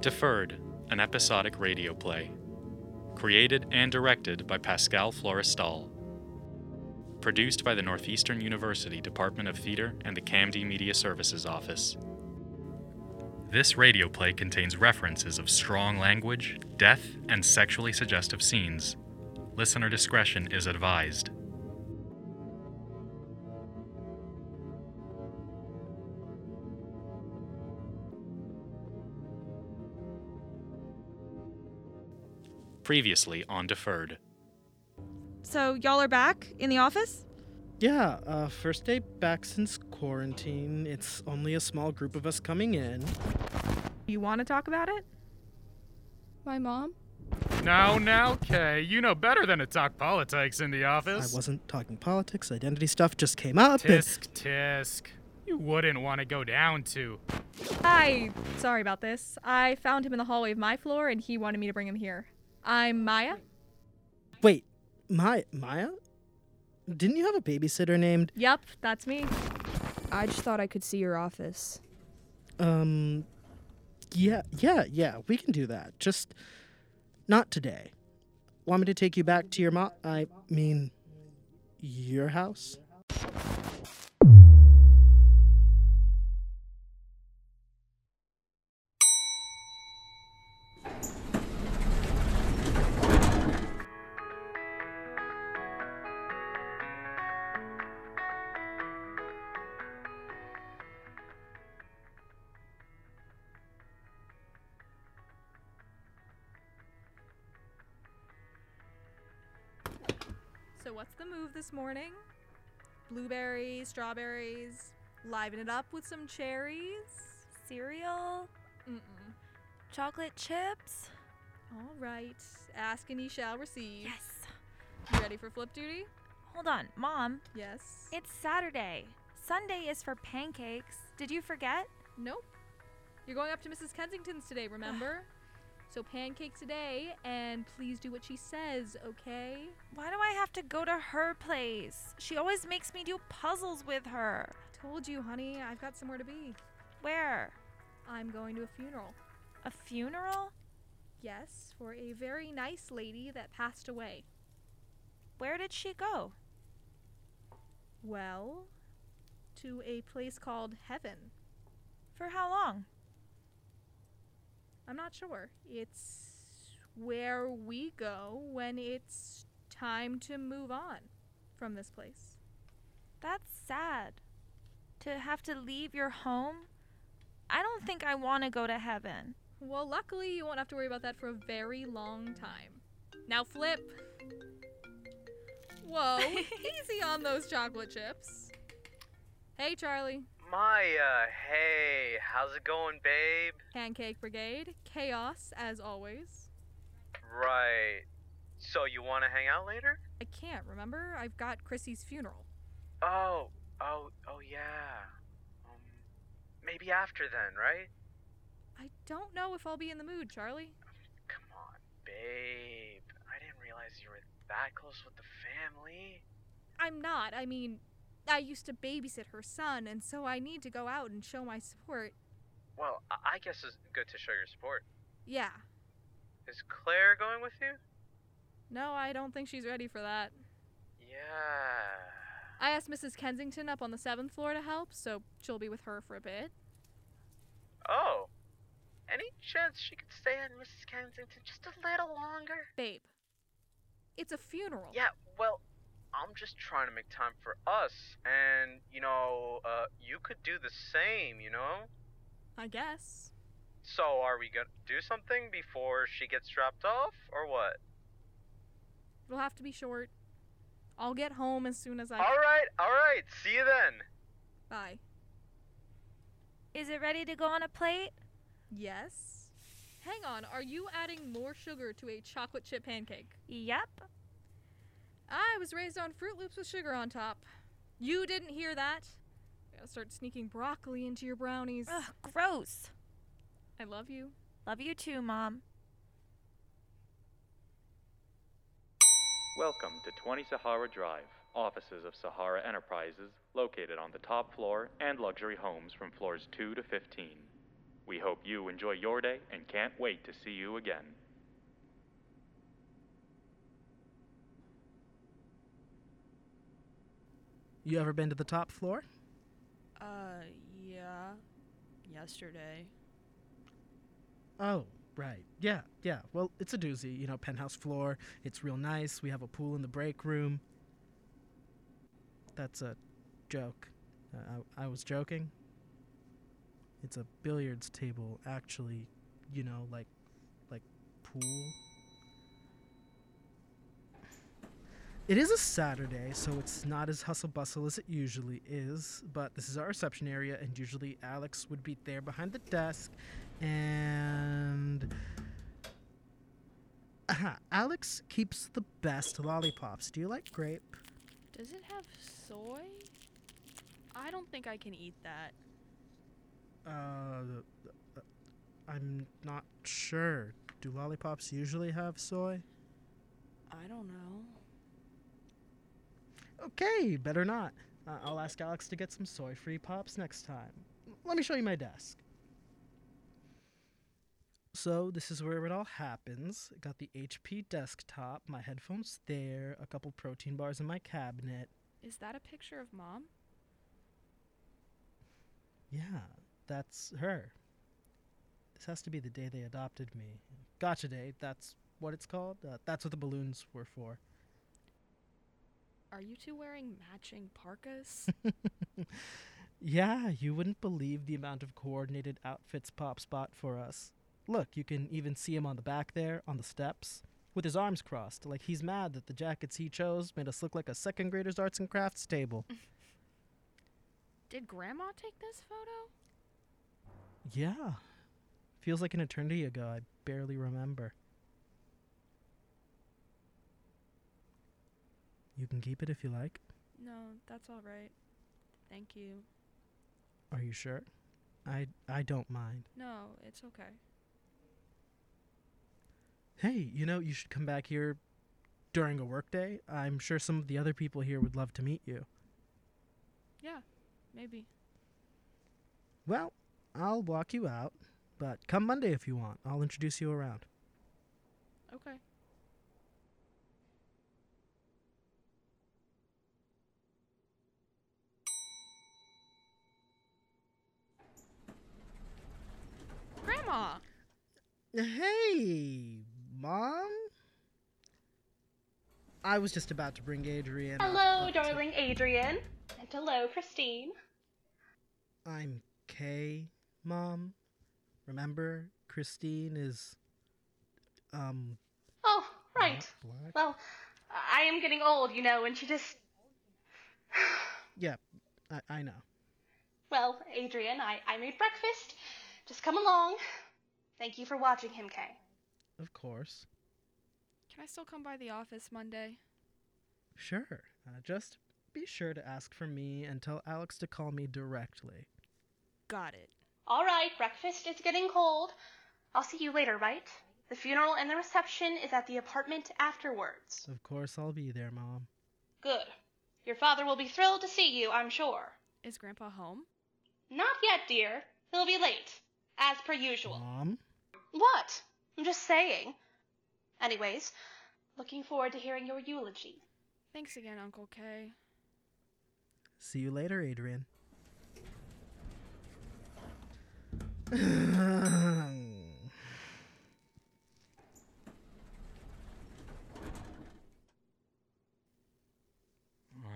Deferred, an episodic radio play. Created and directed by Pascal Florestal. Produced by the Northeastern University Department of Theater and the CAMD Media Services Office. This radio play contains references of strong language, death, and sexually suggestive scenes. Listener discretion is advised. Previously on Deferred. So y'all are back in the office? Yeah, uh, first day back since quarantine. It's only a small group of us coming in. You want to talk about it? My mom? Now, now, Kay, you know better than to talk politics in the office. I wasn't talking politics, identity stuff just came up. and- Tisk, tisk. You wouldn't want to go down to. Hi. Sorry about this. I found him in the hallway of my floor and he wanted me to bring him here. I'm Maya. Wait, my Maya? Didn't you have a babysitter named? Yep, that's me. I just thought I could see your office. Um, yeah, yeah, yeah. We can do that. Just not today. Want me to take you back to your mo? I mean, your house? This morning? Blueberries, strawberries, liven it up with some cherries. Cereal? Mm-mm. Chocolate chips? All right. Ask and ye shall receive. Yes. You ready for flip duty? Hold on, Mom. Yes. It's Saturday. Sunday is for pancakes. Did you forget? Nope. You're going up to Mrs. Kensington's today, remember? so pancakes today, and please do what she says, okay? Why do I have to go to her place? She always makes me do puzzles with her. Told you, honey, I've got somewhere to be. Where? I'm going to a funeral. A funeral? Yes, for a very nice lady that passed away. Where did she go? Well, to a place called Heaven. For how long? I'm not sure. It's where we go when it's time to move on from this place. That's sad. To have to leave your home? I don't think I want to go to heaven. Well, luckily, you won't have to worry about that for a very long time. Now, flip. Whoa, easy on those chocolate chips. Hey, Charlie. Maya, hey, how's it going, babe? Pancake Brigade. Chaos, as always. Right. So you want to hang out later? I can't, remember? I've got Chrissy's funeral. Oh, oh, oh yeah. Um, maybe after then, right? I don't know if I'll be in the mood, Charlie. Come on, babe. I didn't realize you were that close with the family. I'm not. I mean, I used to babysit her son, and so I need to go out and show my support. Well, I guess it's good to show your support. Yeah. Is Claire going with you? No, I don't think she's ready for that. Yeah. I asked Mrs. Kensington up on the seventh floor to help, so she'll be with her for a bit. Oh. Any chance she could stay on Mrs. Kensington just a little longer? Babe, it's a funeral. Yeah, well, I'm just trying to make time for us, and you know, uh, you could do the same, you know. I guess. So, are we gonna do something before she gets dropped off, or what? It'll have to be short. I'll get home as soon as I. All right, all right. See you then. Bye. Is it ready to go on a plate? Yes. Hang on, are you adding more sugar to a chocolate chip pancake? Yep. I was raised on Froot Loops with sugar on top. You didn't hear that. Gotta start sneaking broccoli into your brownies. Ugh, gross. I love you. Love you too, Mom. Welcome to 20 Sahara Drive, offices of Sahara Enterprises, located on the top floor and luxury homes from floors 2 to 15. We hope you enjoy your day and can't wait to see you again. You ever been to the top floor? Uh, yeah. Yesterday. Oh, right. Yeah, yeah. Well, it's a doozy. You know, penthouse floor. It's real nice. We have a pool in the break room. That's a joke. Uh, I, I was joking. It's a billiards table, actually. You know, like, like pool. It is a Saturday, so it's not as hustle bustle as it usually is. But this is our reception area, and usually Alex would be there behind the desk, and Aha, Alex keeps the best lollipops. Do you like grape? Does it have soy? I don't think I can eat that. Uh, uh, I'm not sure. Do lollipops usually have soy? I don't know. Okay, better not. Uh, I'll ask Alex to get some soy free pops next time. Let me show you my desk. So, this is where it all happens. Got the HP desktop, my headphones there, a couple protein bars in my cabinet. Is that a picture of mom? Yeah, that's her. This has to be the day they adopted me. Gotcha Day, that's what it's called. Uh, that's what the balloons were for. Are you two wearing matching parkas? Yeah, you wouldn't believe the amount of coordinated outfits Pop spot for us. Look, you can even see him on the back there, on the steps, with his arms crossed, like he's mad that the jackets he chose made us look like a second grader's arts and crafts table. Did Grandma take this photo? yeah. Feels like an eternity ago. I barely remember. You can keep it if you like. No, that's all right. Thank you. Are you sure? I I don't mind. No, it's okay. Hey, you know, you should come back here during a workday. I'm sure some of the other people here would love to meet you. Yeah, maybe. Well, I'll walk you out, but come Monday if you want. I'll introduce you around. Okay. Grandma! Hey, Mom? I was just about to bring Adrian. Hello, up to- darling Adrian. And hello, Christine. I'm Kay, Mom. Remember, Christine is, um, Oh, right. Well, I am getting old, you know, and she just. Yeah, I, I know. Well, Adrian, I, I made breakfast. Just come along. Thank you for watching him, Kay. Of course. Can I still come by the office Monday? Sure. Uh, just be sure to ask for me and tell Alex to call me directly. Got it. All right, breakfast is getting cold. I'll see you later, right? The funeral and the reception is at the apartment afterwards. Of course, I'll be there, Mom. Good. Your father will be thrilled to see you, I'm sure. Is Grandpa home? Not yet, dear. He'll be late, as per usual. Mom? What? I'm just saying. Anyways, looking forward to hearing your eulogy. Thanks again, Uncle Kay. See you later, Adrian.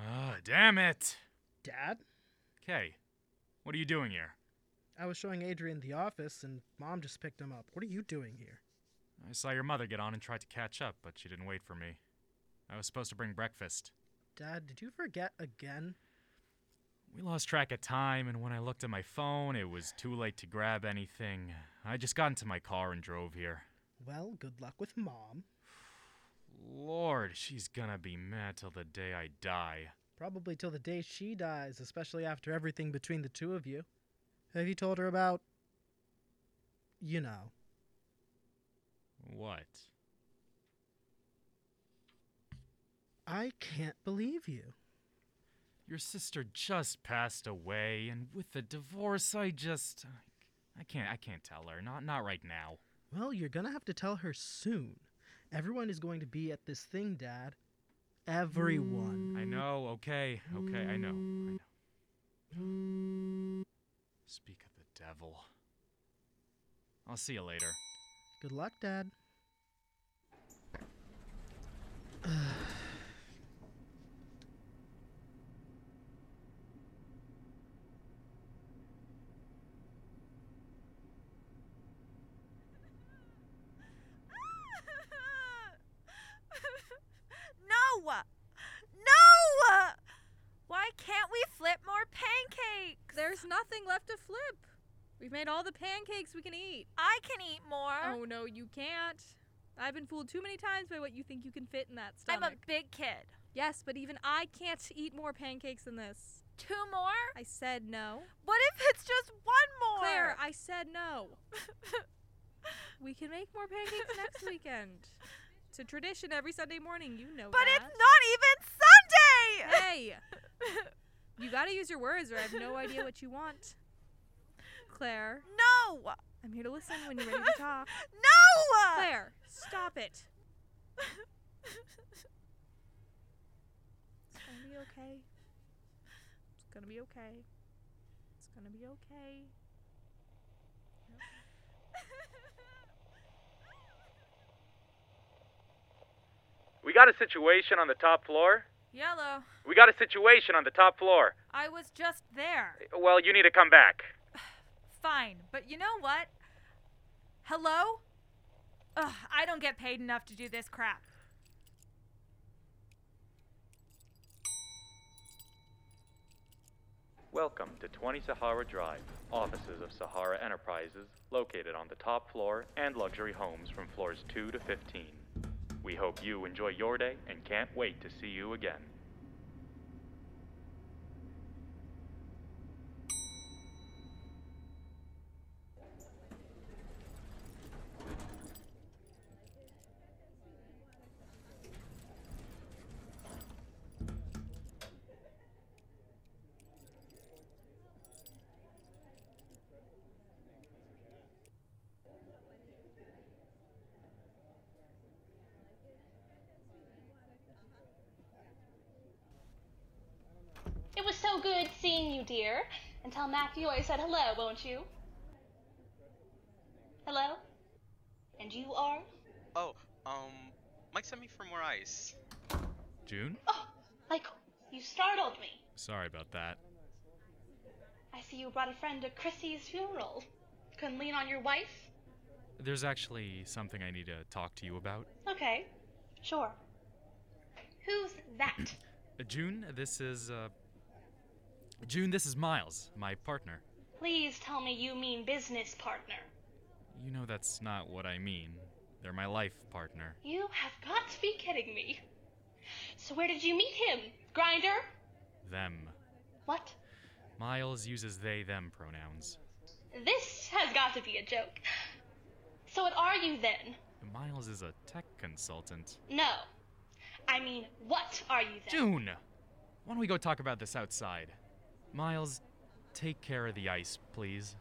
Ah, damn it. Dad? Kay, what are you doing here? I was showing Adrian the office, and Mom just picked him up. What are you doing here? I saw your mother get on and tried to catch up, but she didn't wait for me. I was supposed to bring breakfast. Dad, did you forget again? We lost track of time, and when I looked at my phone, it was too late to grab anything. I just got into my car and drove here. Well, good luck with Mom. Lord, she's gonna be mad till the day I die. Probably till the day she dies, especially after everything between the two of you. Have you told her about. You know. What? I can't believe you. Your sister just passed away, and with the divorce, I just. I can't I can't tell her. Not not right now. Well, you're gonna have to tell her soon. Everyone is going to be at this thing, Dad. Everyone. I know, okay, okay, I know. I know. Speak of the devil. I'll see you later. Good luck, Dad. no! No! Why can't we flip more pancakes? There's nothing left to flip. We've made all the pancakes we can eat. I can eat more. Oh no, you can't. I've been fooled too many times by what you think you can fit in that stomach. I'm a big kid. Yes, but even I can't eat more pancakes than this. Two more? I said no. What if it's just one more? Claire, I said no. we can make more pancakes next weekend. It's a tradition every Sunday morning. You know but that. But it's not even Sunday! Hey! You gotta use your words or I have no idea what you want. Claire, no! I'm here to listen when you're ready to talk. No! Claire, stop it. It's gonna be okay. It's gonna be okay. It's gonna be okay. We got a situation on the top floor. Yellow. We got a situation on the top floor. I was just there. Well, you need to come back. Fine, but you know what? Hello? Ugh, I don't get paid enough to do this crap. Welcome to 20 Sahara Drive, offices of Sahara Enterprises, located on the top floor and luxury homes from floors 2 to 15. We hope you enjoy your day and can't wait to see you again. It was so good seeing you, dear. And tell Matthew I said hello, won't you? Hello? And you are? Oh, um, Mike sent me for more ice. June? Oh, Michael, you startled me. Sorry about that. I see you brought a friend to Chrissy's funeral. Couldn't lean on your wife? There's actually something I need to talk to you about. Okay, sure. Who's that? Uh, June, this is, uh. June, this is Miles, my partner. Please tell me you mean business partner. You know that's not what I mean. They're my life partner. You have got to be kidding me. So where did you meet him? Grindr? Them. What? Miles uses they them pronouns. This has got to be a joke. So what are you then? Miles is a tech consultant. No. I mean, what are you then? June! Why don't we go talk about this outside? Miles, take care of the ice, please.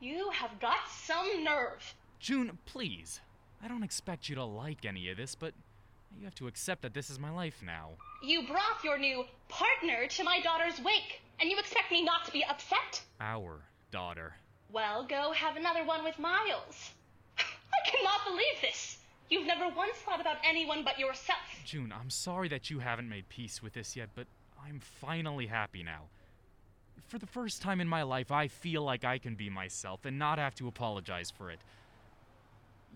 You have got some nerve. June, please. I don't expect you to like any of this, but you have to accept that this is my life now. You brought your new partner to my daughter's wake, and you expect me not to be upset? Our daughter. Well, go have another one with Miles. I cannot believe this. You've never once thought about anyone but yourself. June, I'm sorry that you haven't made peace with this yet, but I'm finally happy now. For the first time in my life, I feel like I can be myself and not have to apologize for it.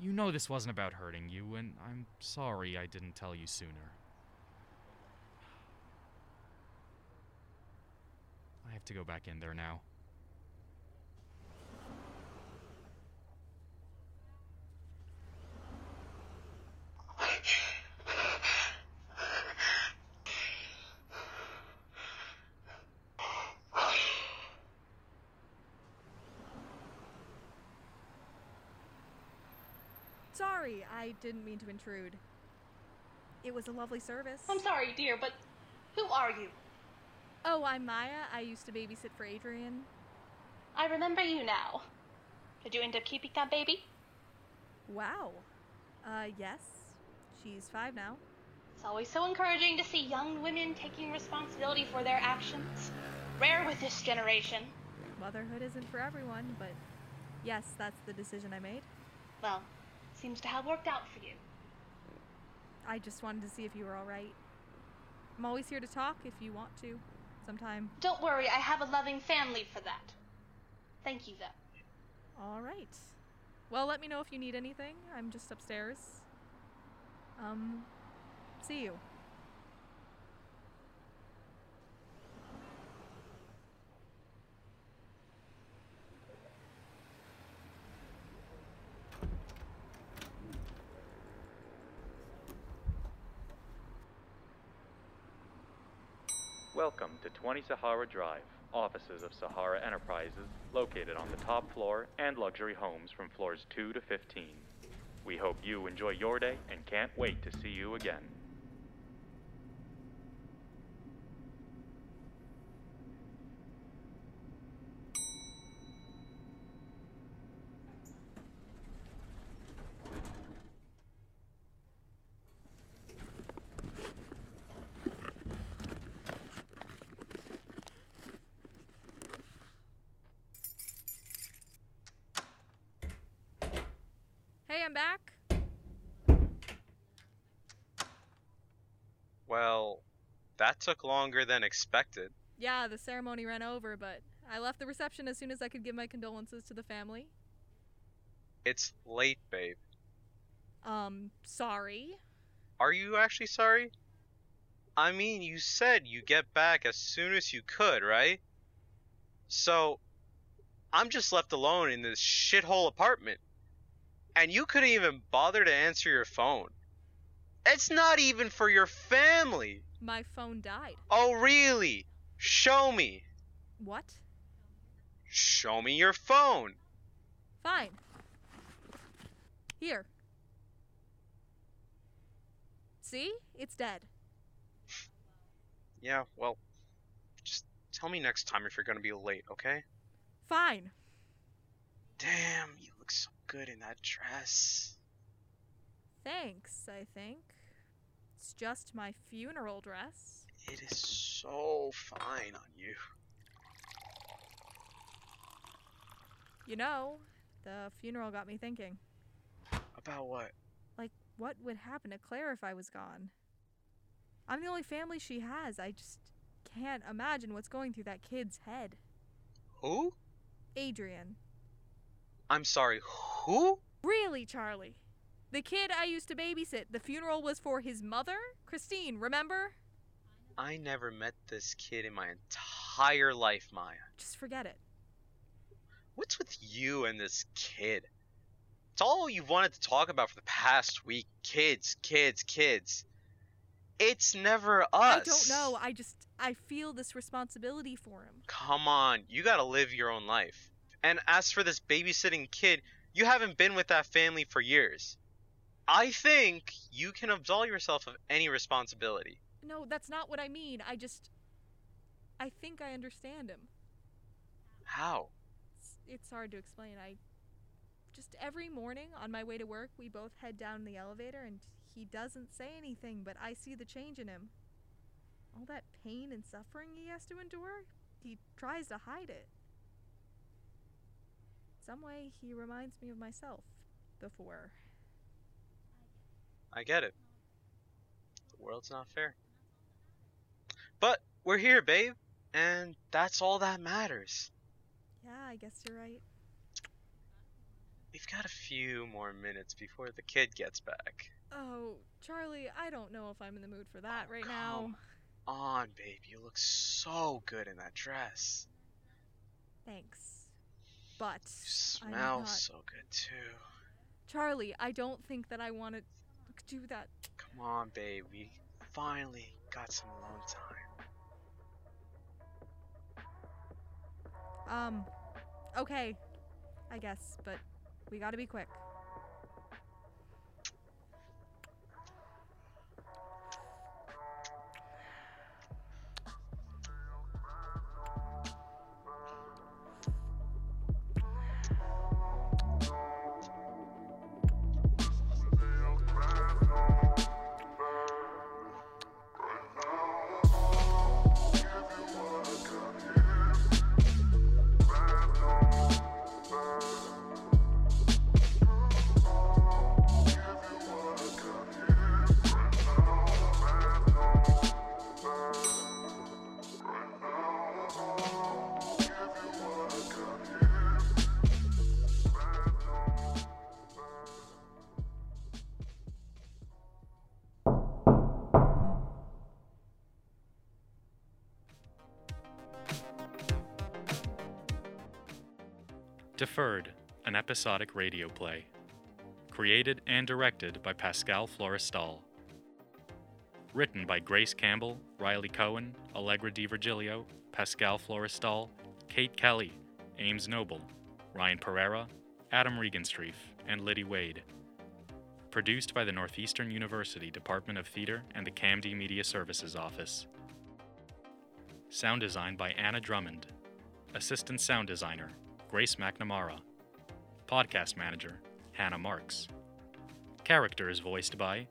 You know this wasn't about hurting you, and I'm sorry I didn't tell you sooner. I have to go back in there now. Sorry, I didn't mean to intrude. It was a lovely service. I'm sorry, dear, but who are you? Oh, I'm Maya. I used to babysit for Adrian. I remember you now. Did you end up keeping that baby? Wow. Uh, yes. She's five now. It's always so encouraging to see young women taking responsibility for their actions. Rare with this generation. Motherhood isn't for everyone, but yes, that's the decision I made. Well, seems to have worked out for you. I just wanted to see if you were alright. I'm always here to talk if you want to. Sometime. Don't worry, I have a loving family for that. Thank you, though. Alright. Well, let me know if you need anything. I'm just upstairs. Um, see you. Welcome to 20 Sahara Drive, offices of Sahara Enterprises, located on the top floor and luxury homes from floors 2 to 15. We hope you enjoy your day and can't wait to see you again. Hey, I'm back. Well, that took longer than expected. Yeah, the ceremony ran over, but I left the reception as soon as I could give my condolences to the family. It's late, babe. Um, sorry. Are you actually sorry? I mean, you said you get back as soon as you could, right? So, I'm just left alone in this shithole apartment. And you couldn't even bother to answer your phone. It's not even for your family. My phone died. Oh, really? Show me. What? Show me your phone. Fine. Here. See? It's dead. Yeah, well, just tell me next time if you're gonna be late, okay? Fine. Damn, you look so good in that dress. Thanks, I think. It's just my funeral dress. It is so fine on you. You know, the funeral got me thinking. About what? Like, what would happen to Claire if I was gone? I'm the only family she has. I just can't imagine what's going through that kid's head. Who? Adrian. I'm sorry, who? Really, Charlie? The kid I used to babysit, the funeral was for his mother? Christine, remember? I never met this kid in my entire life, Maya. Just forget it. What's with you and this kid? It's all you've wanted to talk about for the past week. Kids, kids, kids. It's never us. I don't know. I just I feel this responsibility for him. Come on, you gotta live your own life. And as for this babysitting kid, you haven't been with that family for years. I think you can absolve yourself of any responsibility. No, that's not what I mean. I just I think I understand him. How? It's, it's hard to explain. I just every morning on my way to work, we both head down the elevator and he doesn't say anything, but I see the change in him. All that pain and suffering he has to endure, he tries to hide it. Some way he reminds me of myself before. I get it. The world's not fair. But we're here, babe, and that's all that matters. Yeah, I guess you're right. We've got a few more minutes before the kid gets back. Oh, Charlie, I don't know if I'm in the mood for that Oh, right now. come On, babe, you look so good in that dress. Thanks. But You I'm smell not- so good too. Charlie, I don't think that I want to do that. Come on, babe, we finally got some alone time. Um, okay, I guess, but we gotta be quick. Deferred, an episodic radio play. Created and directed by Pascal Florestal. Written by Grace Campbell, Riley Cohen, Allegra DiVirgilio, Pascal Florestal, Kate Kelly, Ames Noble, Ryan Pereira, Adam Regenstreif, and Liddy Wade. Produced by the Northeastern University Department of Theater and the CAMD Media Services Office. Sound design by Anna Drummond. Assistant sound designer, Grace McNamara. Podcast manager, Hannah Marks. Characters voiced by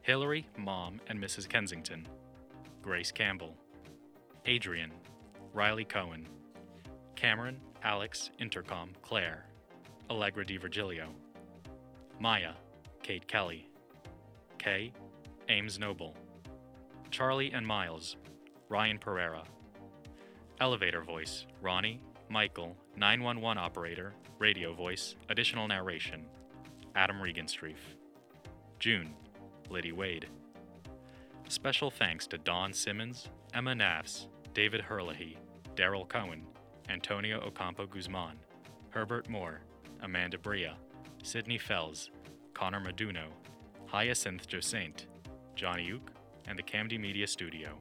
Hillary, Mom, and Mrs. Kensington. Grace Campbell. Adrian, Riley Cohen. Cameron, Alex, Intercom, Claire. Allegra Di Virgilio, Maya, Kate Kelly. Kay, Ames Noble. Charlie and Miles, Ryan Pereira. Elevator voice, Ronnie, Michael, 911 operator, radio voice, additional narration, Adam Regenstreif. June, Liddy Wade. Special thanks to Don Simmons, Emma Nafs, David Herlihy, Daryl Cohen, Antonio Ocampo Guzman, Herbert Moore, Amanda Bria, Sidney Fells, Connor Maduno, Hyacinth Josaint, Johnny Uke, and the Camdy Media Studio.